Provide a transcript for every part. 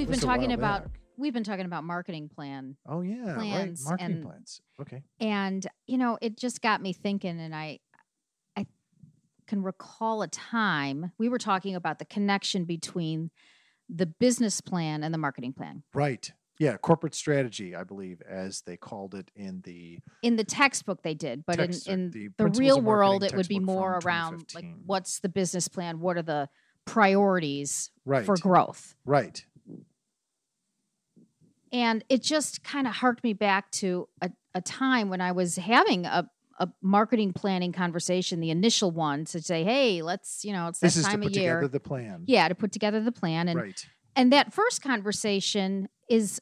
We've been That's a while talking about back. we've been talking about marketing plan Oh yeah, plans right. Marketing and- plans. Okay. and you know it just got me thinking and i i can recall a time we were talking about the connection between the business plan and the marketing plan Right. Yeah, corporate strategy, I believe, as they called it in the in the textbook they did but text- in in the, the real world it would be more around like what's the business plan what are the priorities right. for growth right. And it just kind of harked me back to a, a time when i was having a a marketing planning conversation, the initial one to say, "Hey, let's you know, it's that This time of year." together the plan. yeah, to put together the plan, and Right. and that first conversation is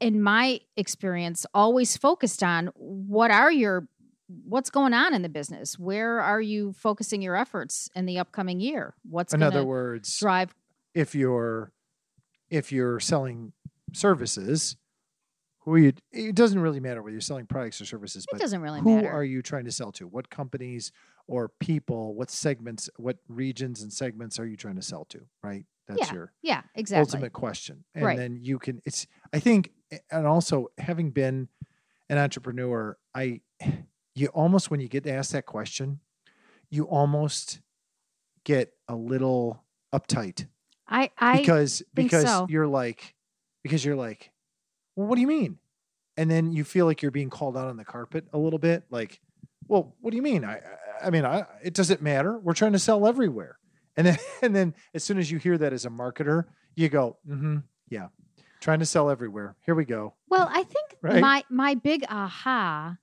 in my experience always focused on what are your what's going on in the business where are you focusing your efforts in the upcoming year what's In other words, drive if you're if you're selling services, who are you it doesn't really matter whether you're selling products or services, it but doesn't really who matter are you trying to sell to? What companies or people, what segments, what regions and segments are you trying to sell to? Right? That's your yeah exactly ultimate question. And Right. then you can it's I think and also having been an entrepreneur, I you almost when you get asked that question, you almost get a little uptight i i because because so. you're like because you're like, well, what do you mean? And then you feel like you're being called out on the carpet a little bit, like, well, what do you mean? I I- I mean, I, it doesn't matter. We're trying to sell everywhere. And then and then as soon as you hear that as a marketer, you go, mm-hmm, yeah, trying to sell everywhere. Here we go. Well, I think Right? my my big aha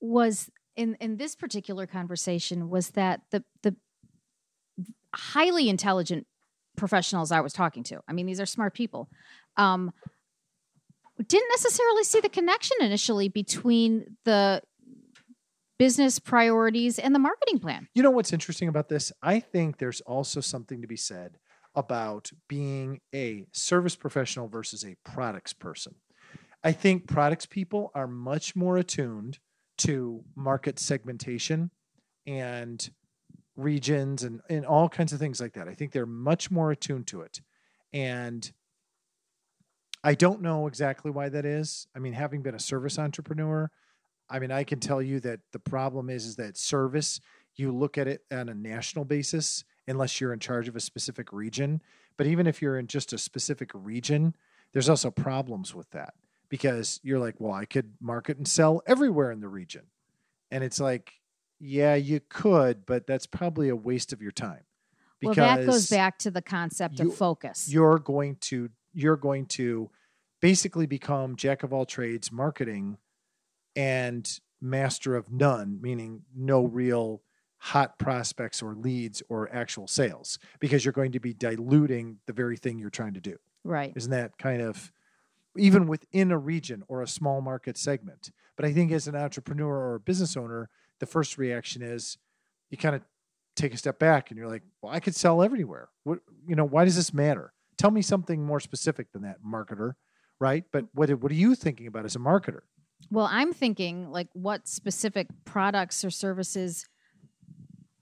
was in in this particular conversation was that the the highly intelligent professionals I was talking to. I mean, these are smart people. Um, didn't necessarily see the connection initially between the business priorities and the marketing plan. You know what's interesting about this? I think there's also something to be said about being a service professional versus a products person. I think products people are much more attuned to market segmentation and regions and, and all kinds of things like that. I think they're much more attuned to it. And I don't know exactly why that is. I mean, having been a service entrepreneur, I mean, I can tell you that the problem is is that service, you look at it on a national basis unless you're in charge of a specific region. But even if you're in just a specific region, there's also problems with that because you're like, well, I could market and sell everywhere in the region. And it's like, yeah, you could, but that's probably a waste of your time. well, that goes back to the concept you- of focus. you're going to you're going to basically become jack of all trades marketing and master of none meaning no real hot prospects or leads or actual sales because you're going to be diluting the very thing you're trying to do right. isn't that kind of even within a region or a small market segment but i think as an entrepreneur or a business owner the first reaction is you kind of take a step back and you're like well i could sell everywhere. What you know why does this matter? Tell me something more specific than that marketer right? But what what are you thinking about as a marketer? Well, I'm thinking like what specific products or services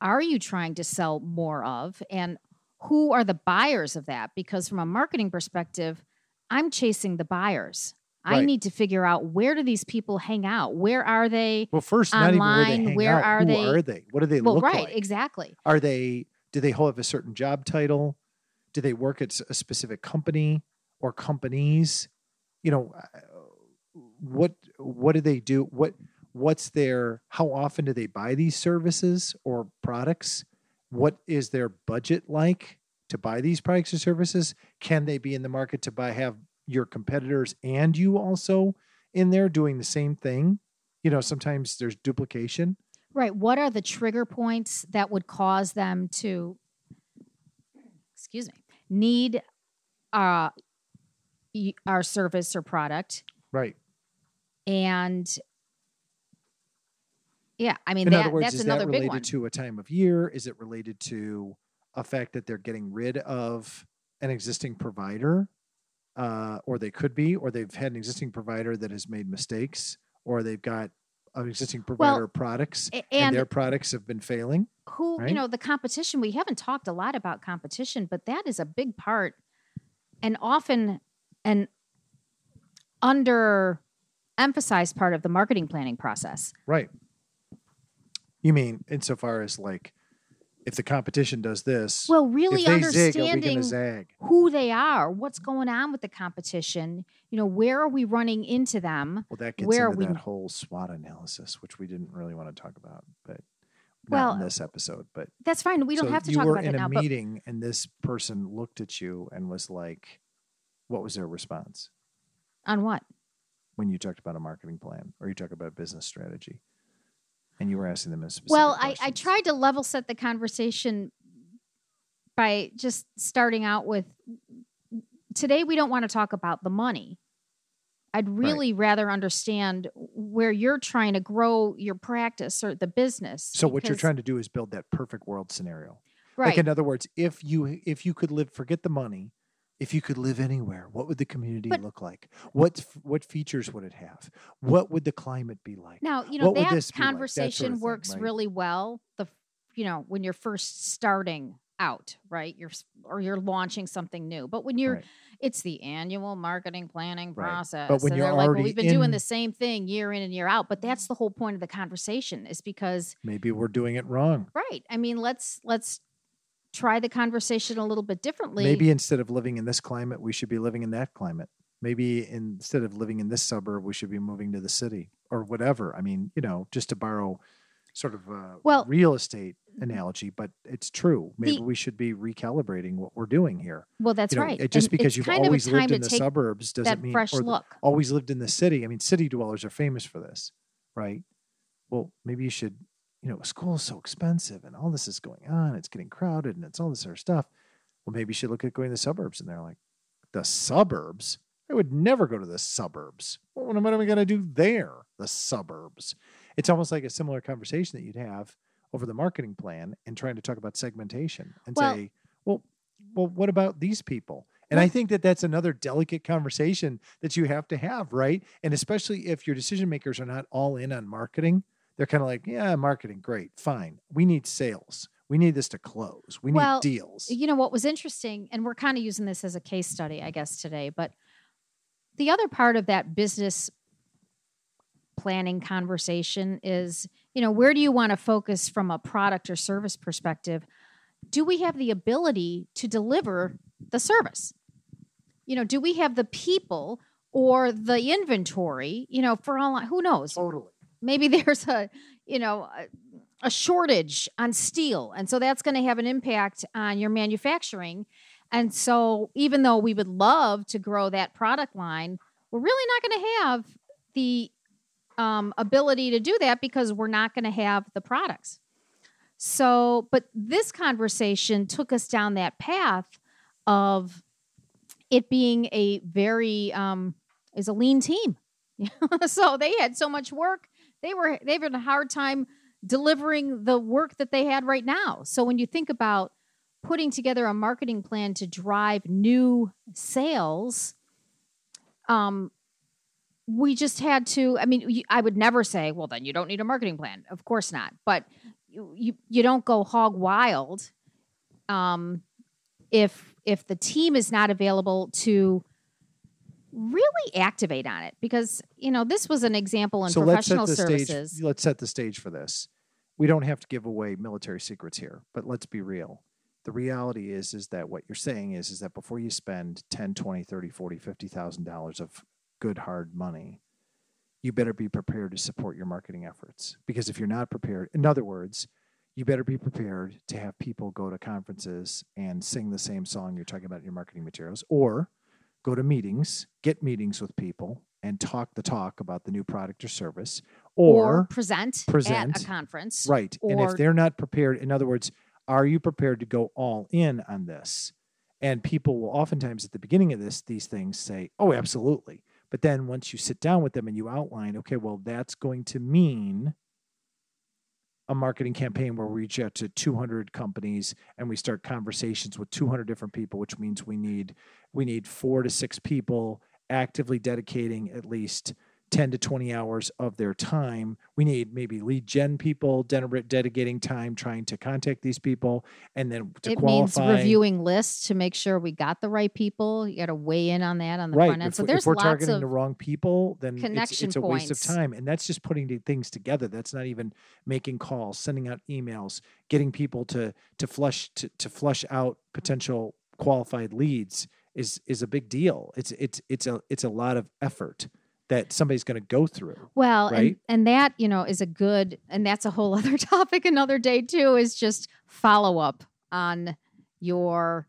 are you trying to sell more of? And who are the buyers of that? Because from a marketing perspective, I'm chasing the buyers. I Right. need to figure out where do these people hang out? Where are they? well first not even where they Online, hang where out. are Who they- are they what do they well, look right, like exactly. Are they do they have a certain job title? Do they work at a specific company or companies? You know, uh, what what do they do? What what's their how often do they buy these services or products? What is their budget like to buy these products or services? Can they be in the market to buy have your competitors and you also in there doing the same thing? You know, sometimes there's duplication. Right. What are the trigger points that would cause them to, excuse me, need uh, our service or product? Right. And yeah, I mean, In that, other words, that's is another that big related one. to a time of year? Is it related to a fact that they're getting rid of an existing provider, uh, or they could be, or they've had an existing provider that has made mistakes, or they've got an existing provider of products and, and their products have been failing? who, right? you know, the competition, we haven't talked a lot about competition, but that is a big part and often an under emphasized part of the marketing planning process. Right. You mean insofar as like if the competition does this, Well, really zig, we understanding zag? who they are, what's going on with the competition, you know, where are we running into them? Well, that gets where into we- that whole SWOT analysis, which we didn't really want to talk about, but Well, in this episode. But That's fine. We don't so have to you talk were about in it a now. But meeting, and this person looked at you and was like, "What was their response on what? when you talked about a marketing plan or you talked about a business strategy?" And you were asking them a specific Well, I, I tried to level set the conversation by just starting out with today we don't want to talk about the money. I'd really rather understand where you're trying to grow your practice or the business. So what you're trying to do is build that perfect world scenario. right? Like in other words, if you if you could live, forget the money. If you could live anywhere, what would the community But- look like? What what features would it have? What would the climate be like? Now, you know, What that this like? That sort conversation of thing, works right? really well. The, you know, when you're first starting out, right? You're, or you're launching something new. But when you're, Right. it's the annual marketing planning Right. process. when and you're they're like, well, we've been doing the same thing year in and year out. But that's the whole point of the conversation is because, Maybe we're doing it wrong. right. I mean, let's, let's try the conversation a little bit differently. Maybe instead of living in this climate, we should be living in that climate. Maybe instead of living in this suburb, we should be moving to the city or whatever. I mean, you know, just to borrow sort of a Well- real estate mm-hmm. analogy, but it's true. Maybe The- we should be recalibrating what we're doing here. well, that's You know, right. Just And because you've kind of a always lived in the suburbs doesn't mean fresh or the- always lived in the city. I mean, city dwellers are famous for this, right? Well, maybe you should, you know, school is so expensive and all this is going on. It's getting crowded and it's all this other stuff. Well, maybe you should look at going to the suburbs. And they're like, the suburbs? I would never go to the suburbs. Well, what am I going to do there? The suburbs. It's almost like a similar conversation that you'd have over the marketing plan and trying to talk about segmentation and Well- say, well, well, what about these people? And I think that that's another delicate conversation that you have to have, right? And especially if your decision makers are not all in on marketing, they're kind of like, yeah, marketing, great, fine. We need sales. We need this to close. We need Well, deals. you know what was interesting and we're kind of using this as a case study i guess today but the other part of that business planning conversation is you know where do you want to focus from a product or service perspective do we have the ability to deliver the service you know do we have the people or the inventory you know for all who knows Totally. Maybe there's a you know a, a shortage on steel and so that's going to have an impact on your manufacturing. And so even though we would love to grow that product line we're really not going to have the um, ability to do that because we're not going to have the products. So but this conversation took us down that path of it being a very um, is a lean team. So they had so much work they were they've had a hard time delivering the work that they had right now. So when you think about putting together a marketing plan to drive new sales, um, we just had to. I mean, I would never say, "Well, then you don't need a marketing plan." Of course not. But you you, you don't go hog wild um, if if the team is not available to really activate on it because you know this was an example in so let's professional services stage. Let's set the stage for this. We don't have to give away military secrets here, but let's be real. The reality is is that what you're saying is is that before you spend 10, 20, 30, 40, 50,000 dollars of good hard money, you better be prepared to support your marketing efforts because if you're not prepared, in other words, you better be prepared to have people go to conferences and sing the same song you're talking about in your marketing materials or go to meetings, get meetings with people and talk the talk about the new product or service or, or, present, present, at a conference right. and if they're not prepared, in other words, are you prepared to go all in on this? And people will oftentimes at the beginning of this these things say, "Oh, absolutely." But then once you sit down with them and you outline, okay, well, that's going to mean a marketing campaign where we reach out to 200 companies and we start conversations with 200 different people, which means we need we need four to six people actively dedicating at least 10 to 20 hours of their time. We need maybe lead gen people dedicating time trying to contact these people and then to it qualify. means reviewing lists to make sure we got the right people. You got to weigh in on that on the right. front end. If, So there's if we're lots targeting of the wrong people, then it's, connection it's a waste of time. And that's just putting things together. That's not even making calls, sending out emails, getting people to to flush to, to flush out potential qualified leads is is a big deal. It's it's it's a it's a lot of effort that somebody's going to go through. Well, and, and that, you know, is a good, and that's a whole other topic another day too, is just follow up on your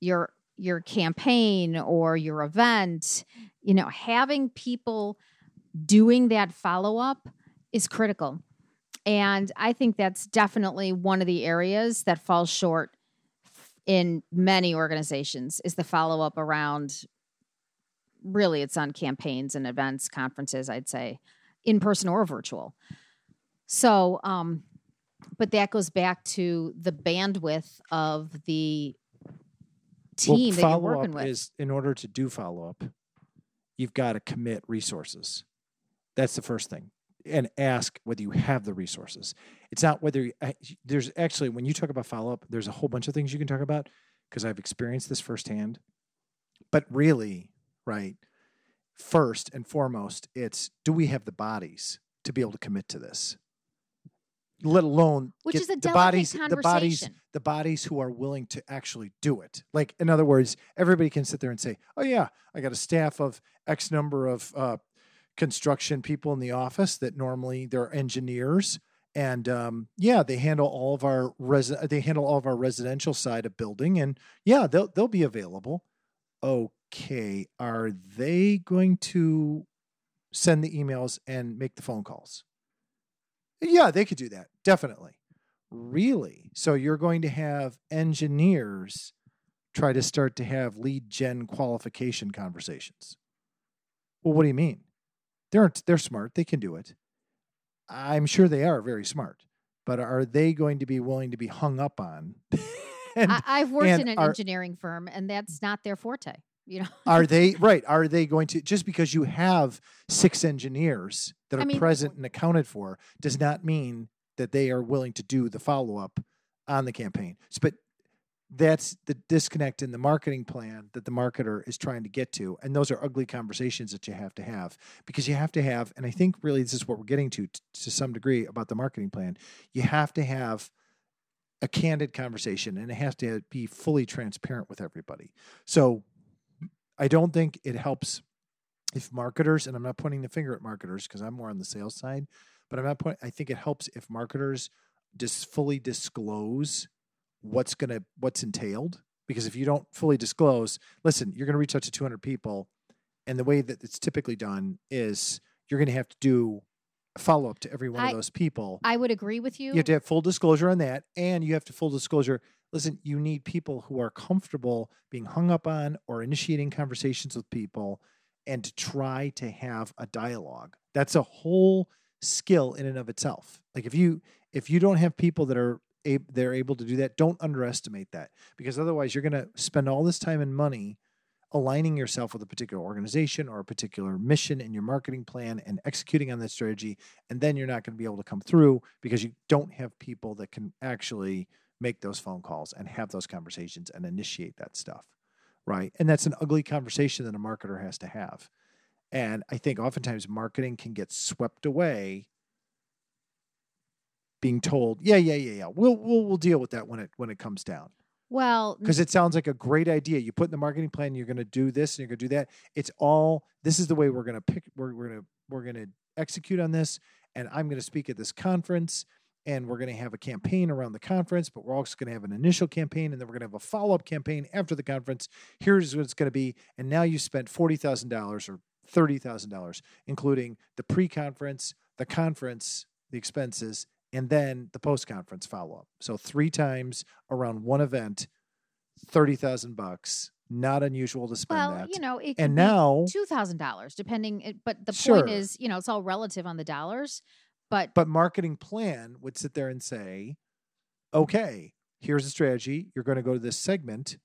your your campaign or your event. You know, having people doing that follow up is critical. And I think that's definitely one of the areas that falls short in many organizations is the follow up around really it's on campaigns and events, conferences, I'd say, in person or virtual. So, um, but that goes back to the bandwidth of the team that you're working with. is in order to do follow up, you've got to commit resources. That's the first thing. And ask whether you have the resources. It's not whether you, there's actually, when you talk about follow up, there's a whole bunch of things you can talk about because I've experienced this firsthand. But really, right, first and foremost, it's do we have the bodies to be able to commit to this? Let alone Which get is a the bodies, the bodies the bodies who are willing to actually do it. Like, in other words, everybody can sit there and say, "Oh yeah, I got a staff of X number of uh, construction people in the office that normally they're engineers, and um, yeah, they handle all of our resi- they handle all of our residential side of building, and yeah, they'll they'll be available." Okay, are they going to send the emails and make the phone calls? Yeah, they could do that. Definitely. Really? So you're going to have engineers try to start to have lead gen qualification conversations. Well, what do you mean? They're they're smart. They can do it. I'm sure they are very smart. But are they going to be willing to be hung up on? and I, I've worked in an are- engineering firm, and that's not their forte. You know, are they right? Are they going to just because you have six engineers that are I mean- present and accounted for does not mean that they are willing to do the follow up on the campaign. But that's the disconnect in the marketing plan that the marketer is trying to get to, and those are ugly conversations that you have to have because you have to have, and I think really this is what we're getting to to some degree about the marketing plan. You have to have a candid conversation, and it has to be fully transparent with everybody. So I don't think it helps if marketers, and I'm not pointing the finger at marketers because I'm more on the sales side, but I'm not point. I think it helps if marketers just fully disclose what's gonna what's entailed. Because if you don't fully disclose, listen, you're gonna reach out to 200 people, and the way that it's typically done is you're gonna have to do follow up to every one I- of those people. I would agree with you. You have to have full disclosure on that, and you have to full disclosure. Listen, you need people who are comfortable being hung up on or initiating conversations with people, and to try to have a dialogue. That's a whole skill in and of itself. Like if you if you don't have people that are they're able to do that, don't underestimate that because otherwise you're going to spend all this time and money aligning yourself with a particular organization or a particular mission in your marketing plan and executing on that strategy and then you're not going to be able to come through because you don't have people that can actually make those phone calls and have those conversations and initiate that stuff right and that's an ugly conversation that a marketer has to have and i think oftentimes marketing can get swept away being told yeah yeah yeah yeah we'll we'll, we'll deal with that when it when it comes down well, because it sounds like a great idea. You put in the marketing plan, you're going to do this and you're going to do that. It's all this is the way we're going to pick. We're, we're going to we're going to execute on this, and I'm going to speak at this conference, and we're going to have a campaign around the conference, but we're also going to have an initial campaign, and then we're going to have a follow up campaign after the conference. Here's what it's going to be, and now you spent forty thousand dollars or thirty thousand dollars, including the pre conference, the conference, the expenses, and then the post conference follow up. So three times around one event, thirty thousand bucks. Not unusual to spend well, that. you know, it and be now, two thousand dollars, depending. But the Sure. point is, you know, it's all relative on the dollars. But but marketing plan would sit there and say, okay, here's a strategy. You're going to go to this segment,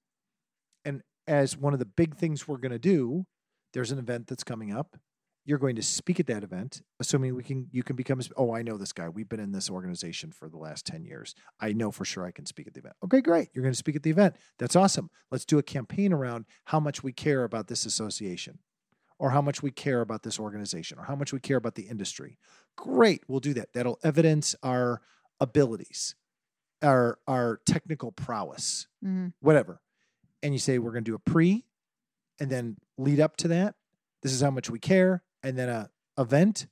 and as one of the big things we're going to do, there's an event that's coming up. you're going to speak at that event, assuming we can you can become oh, I know this guy. We've been in this organization for the last 10 years. I know for sure I can speak at the event. Okay, great. You're going to speak at the event. That's awesome. Let's do a campaign around how much we care about this association or how much we care about this organization or how much we care about the industry. Great. We'll do that. That'll evidence our abilities, our our technical prowess Mhm. whatever. And you say, we're going to do a pre and then lead up to that. This is how much we care. And then a event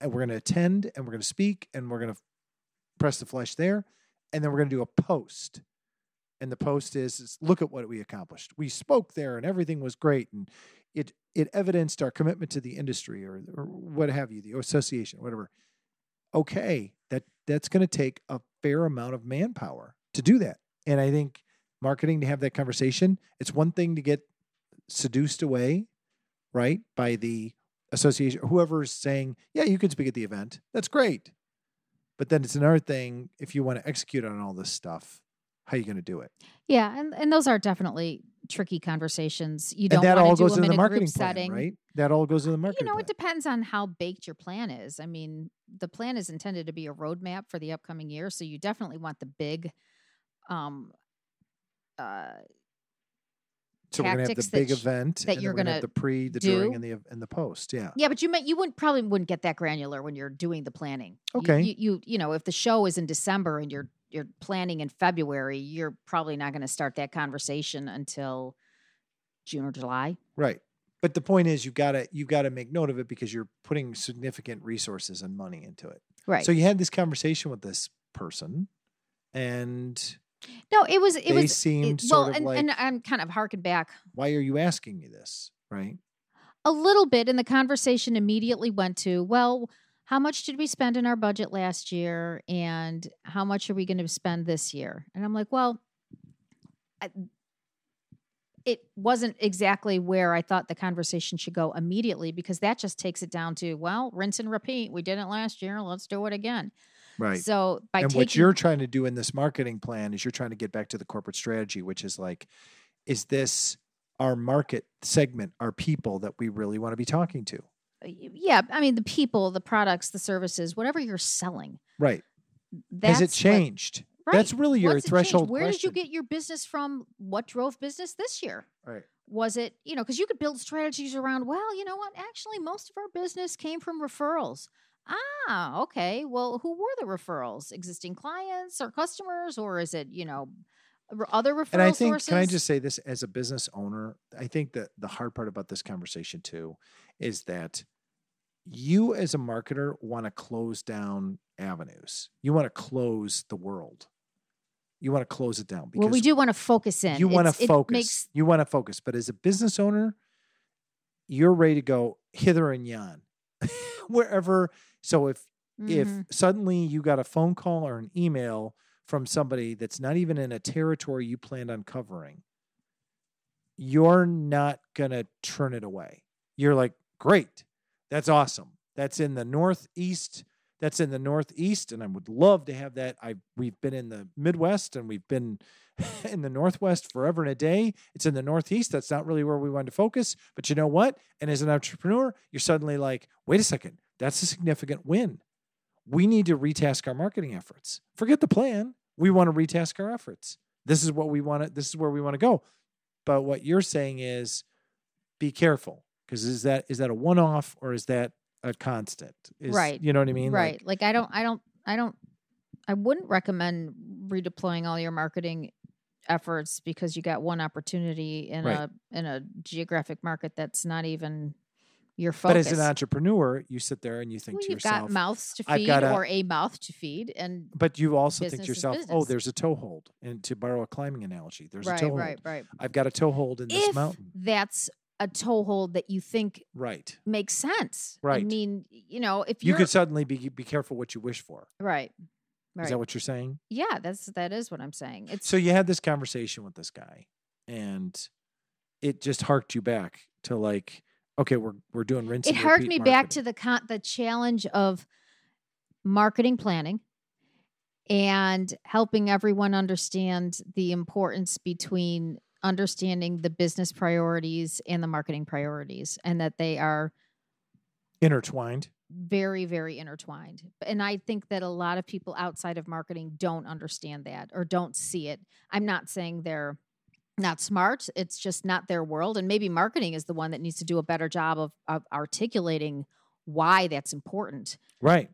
and we're going to attend and we're going to speak and we're going to press the flesh there. And then we're going to do a post. And the post is, is look at what we accomplished. We spoke there and everything was great. And it, it evidenced our commitment to the industry or, or what have you, the association, whatever. Okay, that that's going to take a fair amount of manpower to do that. And I think marketing to have that conversation. It's one thing to get seduced away, right, by the association, whoever's saying, yeah, you can speak at the event. That's great. But then it's another thing if you want to execute on all this stuff, how are you going to do it? Yeah, and, and those are definitely tricky conversations. You don't and that want all to do goes them into in the marketing plan, setting. right? That all goes into the marketing You know, plan. it depends on how baked your plan is. I mean, the plan is intended to be a roadmap for the upcoming year, so you definitely want the big um uh so we're to have the big event that and you're gonna gonna have the pre, the do. during, and the and the post. Yeah. Yeah, but you might you wouldn't probably wouldn't get that granular when you're doing the planning. You- Okay. You you, you know, if the show is in December and you're you're planning in February, you're probably not going to start that conversation until June or July. Right. But the point is, you've got to you've got to make note of it because you're putting significant resources and money into it. Right. So you had this conversation with this person, and no, it was it they was it- seemed well, sort of and, like, and I'm kind of harking back "Why are you asking me this?" Right? a little bit, and the conversation immediately went to, well, how much did we spend in our budget last year, and how much are we going to spend this year? And I'm like, well, I, it wasn't exactly where I thought the conversation should go immediately because that just takes it down to, well, rinse and repeat. We did it last year. Let's do it again. Right. So by and taking, what you're trying to do in this marketing plan is you're trying to get back to the corporate strategy, which is like, is this our market segment, our people that we really want to be talking to? Yeah, I mean, the people, the products, the services, whatever you're selling, Right. Has it what- changed? right. That's really your What's threshold Where did you get your business from? What drove business this year? Right. Was it, you know, because you could build strategies around, well, you know what? Actually, most of our business came from referrals. Ah, okay. Well, who were the referrals? Existing clients or customers, or is it, you know, other referral And I think, sources? can I just say this as a business owner? I think that the hard part about this conversation too is that you as a marketer want to close down avenues. You want to close the world. You want to close it down because well, we do want to focus in. you want It's- to focus. makes- you want to focus. But as a business owner, you're ready to go hither and yon, wherever. So if if Mhm. suddenly you got a phone call or an email from somebody that's not even in a territory you planned on covering, you're not going to turn it away. You're like, great, that's awesome. That's in the Northeast. That's in the Northeast, and I would love to have that. I we've been in the Midwest and we've been in the Northwest forever and a day. It's in the Northeast. That's not really where we want to focus. But you know what? And as an entrepreneur, you're suddenly like, wait a second, that's a significant win. We need to retask our marketing efforts. Forget the plan. We want to retask our efforts. This is what we want to, this is where we want to go. But what you're saying is be careful. Because is that is that a one off or is that a constant? Is, Right. You know what I mean? right. Like, Like, I don't, I don't, I don't, I wouldn't recommend redeploying all your marketing efforts because you got one opportunity in Right. a in a geographic market that's not even your focus. but as an entrepreneur, you sit there and you think well, to you've yourself, got mouths to feed a- or a mouth to feed, and but you also think to yourself, oh, there's a toehold. And to borrow a climbing analogy, there's a right, toehold. right, right. I've got a toehold in this If mountain. that's a toehold that you think Right. makes sense, Right. I mean, you know, if You could suddenly be be careful what you wish for. right, Is that what you're saying? yeah, that's that is what I'm saying. It's So you had this conversation with this guy, and it just harked you back to like, okay, we're we're doing rinse. it harked me back to the con- the challenge of marketing planning and helping everyone understand the importance between understanding the business priorities and the marketing priorities and that they are Intertwined. very very intertwined. And i think that a lot of people outside of marketing don't understand that or don't see it. I'm not saying they're not smart. It's just not their world. And maybe marketing is the one that needs to do a better job of, of articulating why that's important. Right.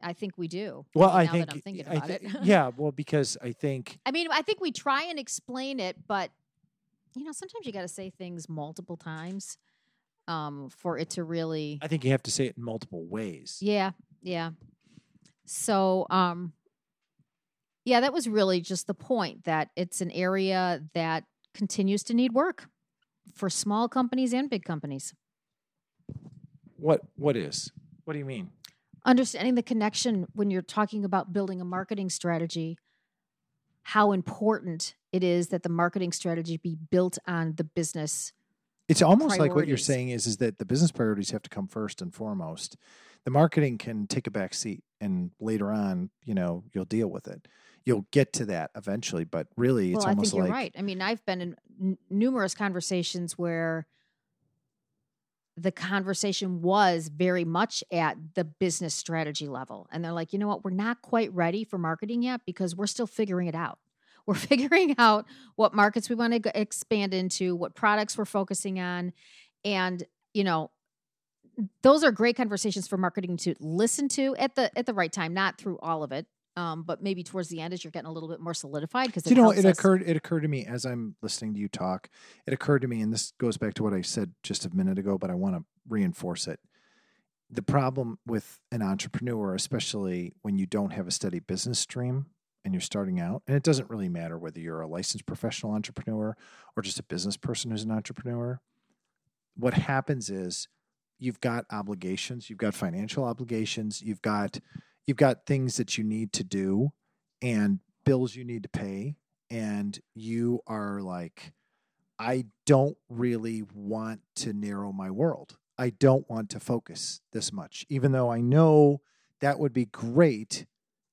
i think we do. Well, I now think that i'm thinking I about it. yeah, well, because I think i mean i think we try and explain it but you know sometimes you got to say things multiple times um, for it to really I think you have to say it in multiple ways. Yeah, yeah. So, um, yeah, that was really just the point that it's an area that continues to need work for small companies and big companies. What what is? What do you mean? Understanding the connection when you're talking about building a marketing strategy, how important it is that the marketing strategy be built on the business. It's almost like what you're saying is is that the business priorities have to come first and foremost. The marketing can take a back seat and later on, you know, you'll deal with it. You'll get to that eventually, but really it's well, I almost think you're like right. I mean, I've been in n- numerous conversations where the conversation was very much at the business strategy level. And they're like, you know what? We're not quite ready for marketing yet because we're still figuring it out. We're figuring out what markets we want to expand into, what products we're focusing on. And, you know, those are great conversations for marketing to listen to at the at the right time, not through all of it. Um, but maybe towards the end as you're getting a little bit more solidified because you know, it occurred it occurred to me as I'm listening to you talk. It occurred to me, and this goes back to what I said just a minute ago, but I want to reinforce it. The problem with an entrepreneur, especially when you don't have a steady business stream and you're starting out, and it doesn't really matter whether you're a licensed professional entrepreneur or just a business person who's an entrepreneur. What happens is you've got obligations, you've got financial obligations, you've got you've got things that you need to do and bills you need to pay and you are like I don't really want to narrow my world. I don't want to focus this much even though I know that would be great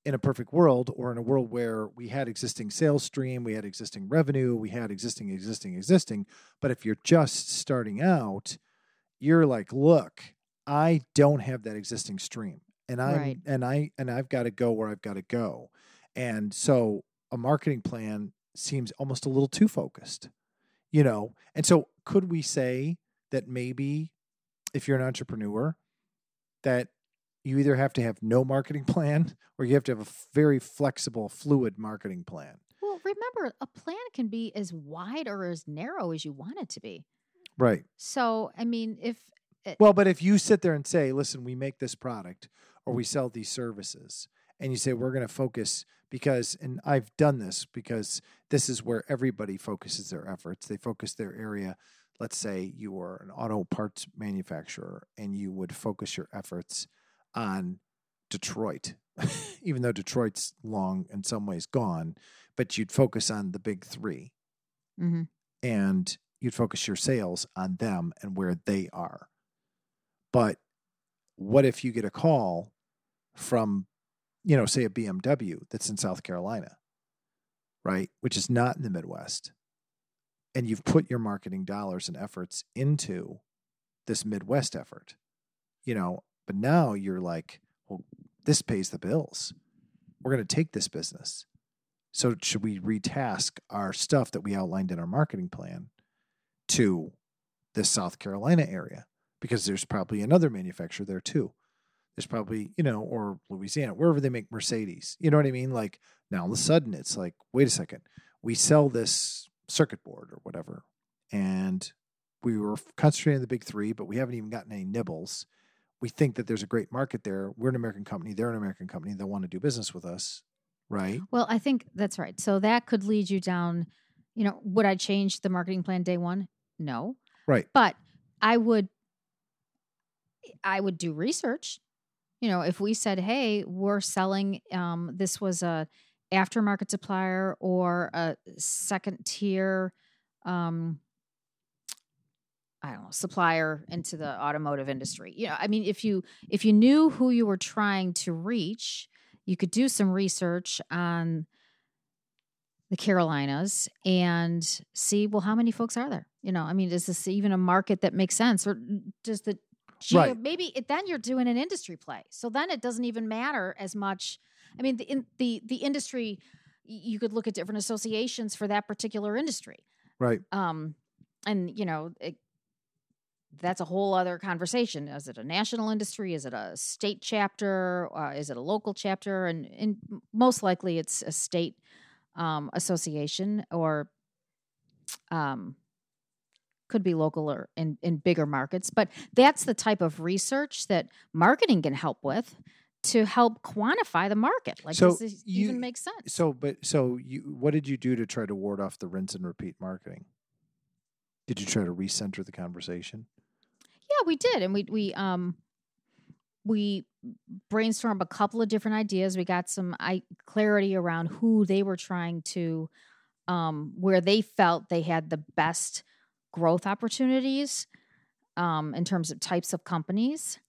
in a perfect world or in a world where we had existing sales stream, we had existing revenue, we had existing existing existing, but if you're just starting out, you're like, look, I don't have that existing stream and I'm Right. and I and I've got to go where I've got to go. And so a marketing plan seems almost a little too focused, you know. And so could we say that maybe if you're an entrepreneur that you either have to have no marketing plan or you have to have a very flexible fluid marketing plan. Well, remember, a plan can be as wide or as narrow as you want it to be. Right. So, I mean, if Well, but if you sit there and say, listen, we make this product or we sell these services, and you say, we're going to focus because, and I've done this because this is where everybody focuses their efforts. They focus their area. Let's say you are an auto parts manufacturer and you would focus your efforts on Detroit, even though Detroit's long in some ways gone, but you'd focus on the big three Mhm. and you'd focus your sales on them and where they are. But what if you get a call from, you know, say a BMW that's in South Carolina, right? Which is not in the Midwest. And you've put your marketing dollars and efforts into this Midwest effort, you know, but now you're like, well, this pays the bills. We're going to take this business. So should we retask our stuff that we outlined in our marketing plan to the South Carolina area? Because there's probably another manufacturer there too. There's probably, you know, or Louisiana, wherever they make Mercedes. You know what I mean? Like now all of a sudden it's like, wait a second, we sell this circuit board or whatever. And we were concentrating on the big three, but we haven't even gotten any nibbles. We think that there's a great market there. We're an American company, they're an American company, they want to do business with us, right? well, I think that's right. So that could lead you down, you know, would I change the marketing plan day one? No. Right. But I would I would do research. You know, if we said, "Hey, we're selling um this was a aftermarket supplier or a second tier um I don't know, supplier into the automotive industry. You know, I mean, if you if you knew who you were trying to reach, you could do some research on the Carolinas and see, well, how many folks are there? You know, I mean, is this even a market that makes sense, or does the Geo, Right. maybe it, then you're doing an industry play. So then it doesn't even matter as much. I mean, the in, the the industry, you could look at different associations for that particular industry. Right. Um, and you know, it, that's a whole other conversation. Is it a national industry? Is it a state chapter? Uh, is it a local chapter? And, and most likely, it's a state um, association or um, could be local or in, in bigger markets. But that's the type of research that marketing can help with to help quantify the market. Like, So does this you- even make sense? So, but so you, what did you do to try to ward off the rinse and repeat marketing? Did you try to recenter the conversation? Yeah, we did, and we we um we brainstormed a couple of different ideas. We got some I, clarity around who they were trying to, um, where they felt they had the best growth opportunities, um, in terms of types of companies,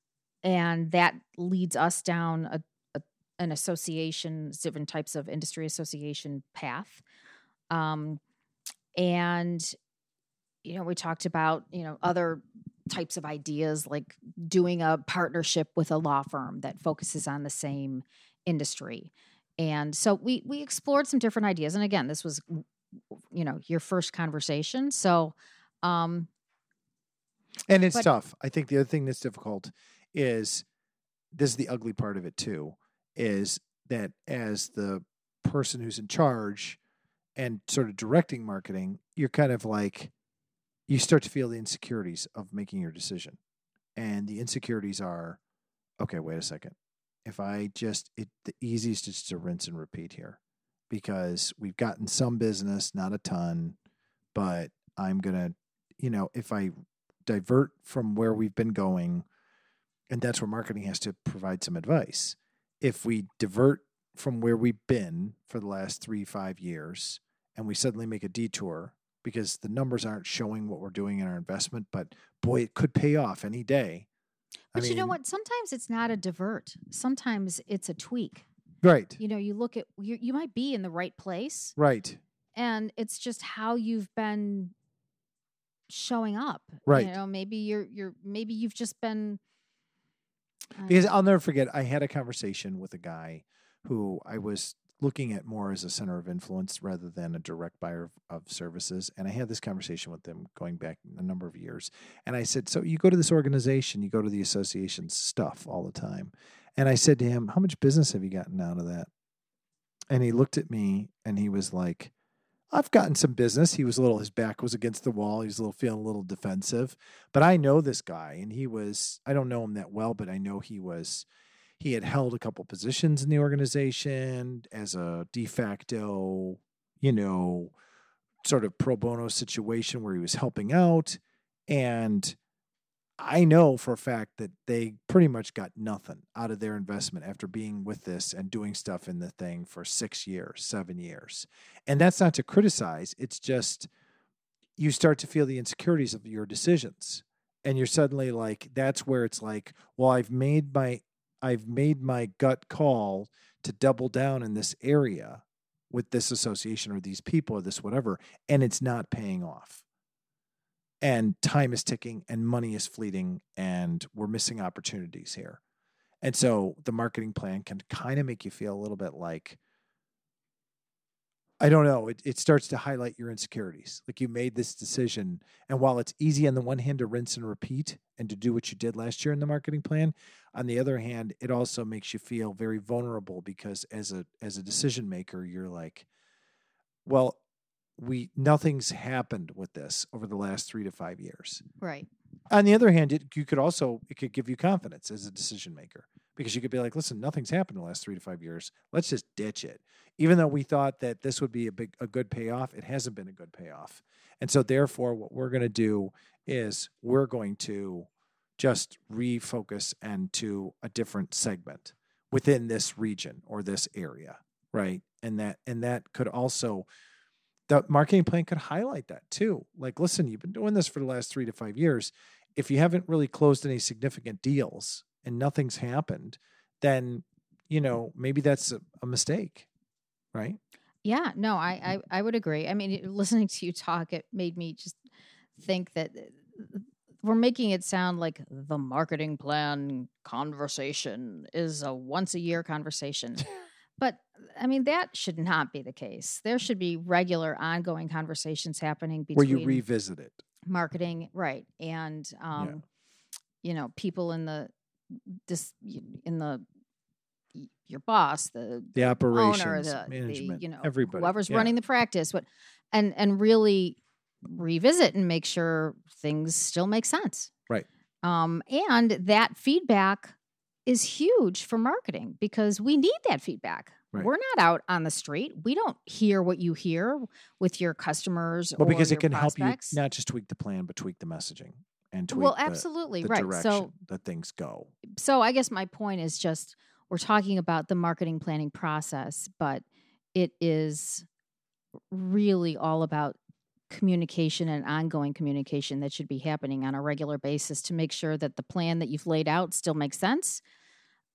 and that leads us down a, a an association, different types of industry association path, um, and you know we talked about you know other types of ideas like doing a partnership with a law firm that focuses on the same industry. And so we we explored some different ideas. And again this was you know your first conversation. So um And it's But- tough. I think the other thing that's difficult is this is the ugly part of it too, is that as the person who's in charge and sort of directing marketing, you're kind of like you start to feel the insecurities of making your decision. And the insecurities are, okay, wait a second. If I just it the easiest is to rinse and repeat here because we've gotten some business, not a ton, but I'm gonna, you know, if I divert from where we've been going and that's where marketing has to provide some advice if we divert from where we've been for the last three five years and we suddenly make a detour because the numbers aren't showing what we're doing in our investment but boy it could pay off any day. I but you know what? Sometimes it's not a divert. Sometimes it's a tweak. Right. You know you look at you, you might be in the right place right. and it's just how you've been showing up. Right. you know maybe you're you're maybe you've just been because I'll never forget I had a conversation with a guy who I was looking at more as a center of influence rather than a direct buyer of, of services and I had this conversation with them going back a number of years and I said so you go to this organization you go to the association's stuff all the time and I said to him how much business have you gotten out of that and he looked at me and he was like I've gotten some business. He was a little, his back was against the wall. He was a little feeling a little defensive. But I know this guy, and he was, I don't know him that well, but I know he was, he had held a couple positions in the organization as a de facto, you know, sort of pro bono situation where he was helping out. And I know for a fact that they pretty much got nothing out of their investment after being with this and doing stuff in the thing for six years, seven years. And that's not to criticize, it's just you start to feel the insecurities of your decisions. And you're suddenly like, that's where it's like, well, I've made my I've made my gut call to double down in this area with this association or these people or this whatever, and it's not paying off and time is ticking and money is fleeting and we're missing opportunities here. And so the marketing plan can kind of make you feel a little bit like I don't know, it, it starts to highlight your insecurities. Like you made this decision. And while it's easy on the one hand to rinse and repeat and to do what you did last year in the marketing plan, on the other hand, it also makes you feel very vulnerable because as a as a decision maker, you're like, well, we nothing's happened with this over the last three to five years. right On the other hand, it, you could also it could give you confidence as a decision maker because you could be like, listen, nothing's happened in the last three to five years. Let's just ditch it. Even though we thought that this would be a big a good payoff, it hasn't been a good payoff. And so therefore, what we're going to do is we're going to just refocus and to a different segment within this region or this area, right? And that and that could also the marketing plan could highlight that too. Like, listen, you've been doing this for the last three to five years. If you haven't really closed any significant deals and nothing's happened, then you know maybe that's a, a mistake, right? Yeah, no, I, I I would agree. I mean, listening to you talk, it made me just think that we're making it sound like the marketing plan conversation is a once a year conversation. but I mean, that should not be the case. There should be regular, ongoing conversations happening between Where you revisit it. marketing, right, and um, you know, people in the this in the your boss, the The operations, owner, the, the management, you know, everybody. whoever's Yeah. running the practice, what and and really revisit and make sure things still make sense. Right. Um, and that feedback is huge for marketing because we need that feedback. Right. We're not out on the street. We don't hear what you hear with your customers. Well, because it can help you not just tweak the plan, but tweak the messaging and tweak Well, the, absolutely the right. direction So that things go. so I guess my point is just we're talking about the marketing planning process, but it is really all about communication and ongoing communication that should be happening on a regular basis to make sure that the plan that you've laid out still makes sense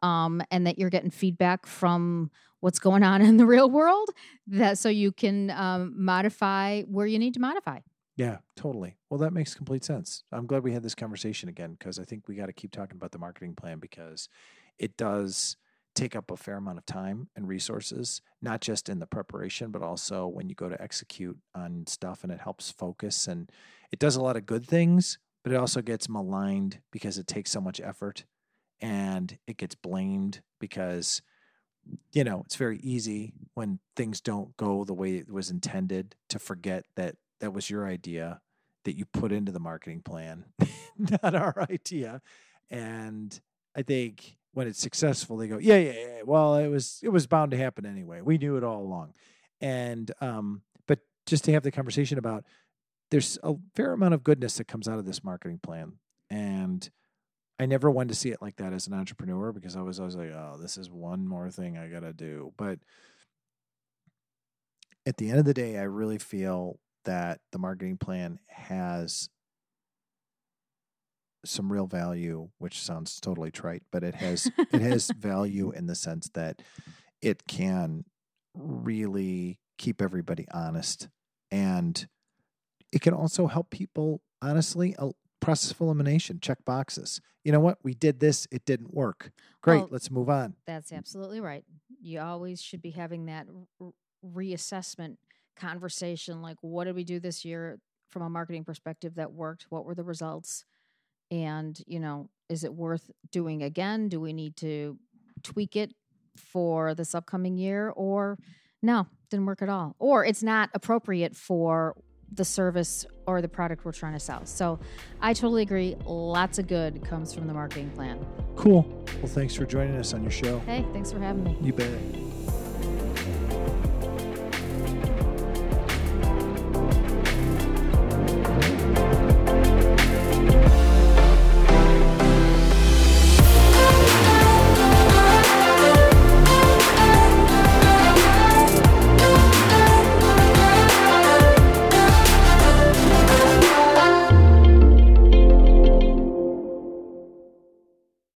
um, and that you're getting feedback from what's going on in the real world that so you can um, modify where you need to modify Yeah, totally. Well, that makes complete sense. I'm glad we had this conversation again because I think we got to keep talking about the marketing plan because it does take up a fair amount of time and resources, not just in the preparation, but also when you go to execute on stuff and it helps focus and it does a lot of good things, but it also gets maligned because it takes so much effort and it gets blamed because you know, it's very easy when things don't go the way it was intended to forget that that was your idea that you put into the marketing plan, not our idea. And I think when it's successful, they go, yeah, yeah, yeah. Well, it was it was bound to happen anyway. We knew it all along. And um, but just to have the conversation about there's a fair amount of goodness that comes out of this marketing plan. And I never wanted to see it like that as an entrepreneur because I was always like, oh, this is one more thing I gotta do. But at the end of the day, I really feel that the marketing plan has some real value, which sounds totally trite, but it has it has value in the sense that it can really keep everybody honest and it can also help people honestly el- process elimination check boxes you know what we did this it didn't work great Well, let's move on That's absolutely right. You always should be having that reassessment conversation like, what did we do this year from a marketing perspective that worked? What were the results? And, you know, is it worth doing again? Do we need to tweak it for this upcoming year? Or no, didn't work at all. Or it's not appropriate for the service or the product we're trying to sell. So I totally agree. Lots of good comes from the marketing plan. cool well thanks for joining us on your show Hey, thanks for having me. you bet